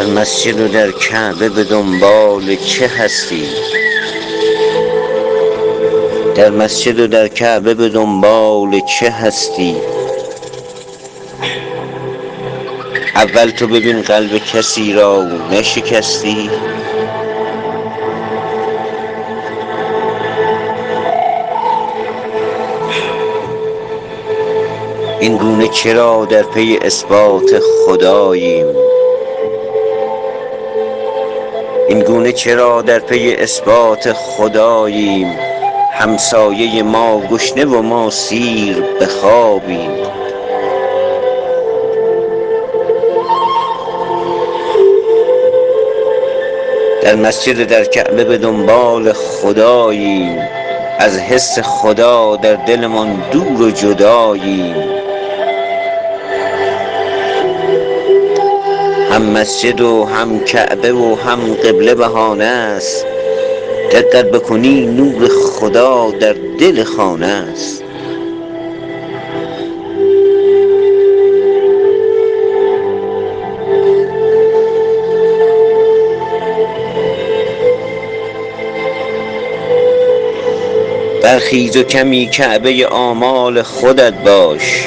در مسجد و در کعبه به دنبال چه هستی؟ در مسجد و در کعبه به دنبال چه هستی؟ اول تو ببین قلب کسی را نشکستی؟ این گونه چرا در پی اثبات خداییم؟ این گونه چرا در پی اثبات خداییم؟ همسایه ما گشنه و ما سیر به در مسجد در کعبه به دنبال خداییم. از حس خدا در دلمان دور و جداییم. هم مسجد و هم کعبه و هم قبله بهانه است. دقت بکنی نور خدا در دل خانه است. برخیز و کمی کعبه آمال خودت باش.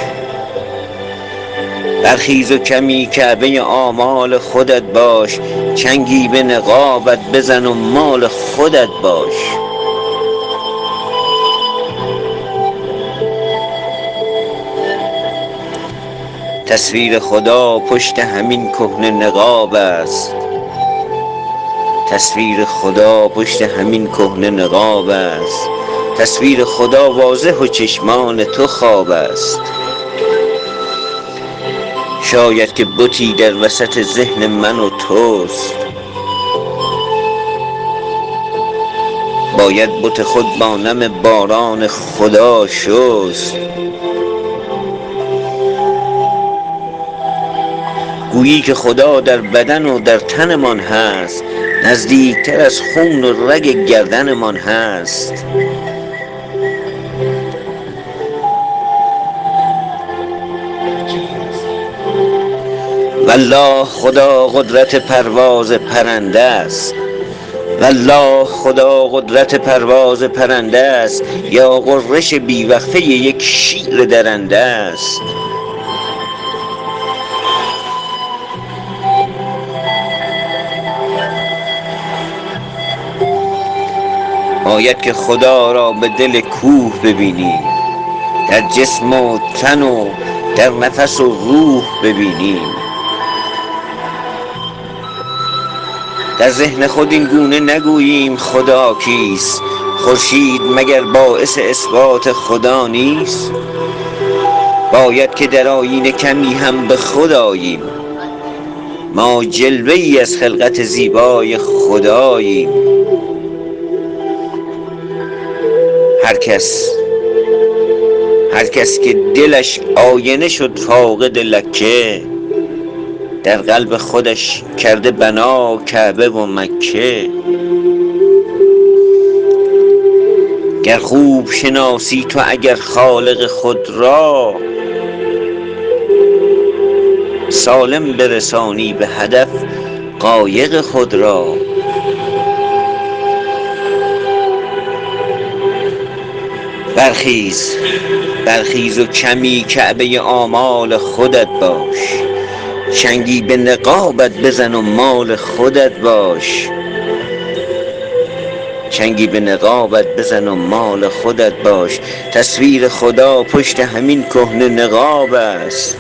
برخیز و کمی کعبه آمال خودت باش چنگی به نقابت بزن و مال خودت باش. تصویر خدا پشت همین کهنه نقاب است. تصویر خدا پشت همین کهنه نقاب است. تصویر خدا واضح و چشمان تو خواب است. شاید که بتی در وسط ذهن من و توست. باید بت خود با نم باران خدا شست. گویی که خدا در بدن و در تنمان هست نزدیکتر از خون و رگ گردنمان هست. والله خدا قدرت پرواز پرنده است. والله خدا قدرت پرواز پرنده است. یا غرش بیوقفه یک شیر درنده است. باید که خدا را به دل کوه ببینی در جسم و تن و در نفس و روح ببینیم در ذهن خود این گونه نگوییم خدا کیست؟ خورشید مگر باعث اثبات خدا نیست؟ باید که در آیینه کمی هم به خود ما جلوه ای از خلقت زیبای خداییم. هر کس هر کس که دلش آینه شد فاقد لکه در قلب خودش کرده بنا کعبه و مکه. گر خوب شناسی تو اگر خالق خود را سالم برسانی به هدف قایق خود را. برخیز برخیز و کمی کعبه آمال خودت باش. چنگی به نقابت بزن و مال خودت باش. چنگی به نقابت بزن و مال خودت باش. تصویر خدا پشت همین کهنه نقاب است.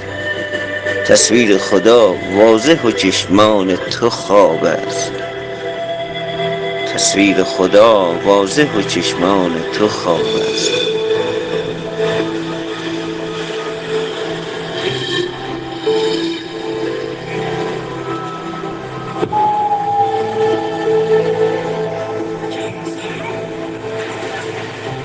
تصویر خدا واضح و چشمان تو خواب است. تصویر خدا واضح و چشمان تو خواب است.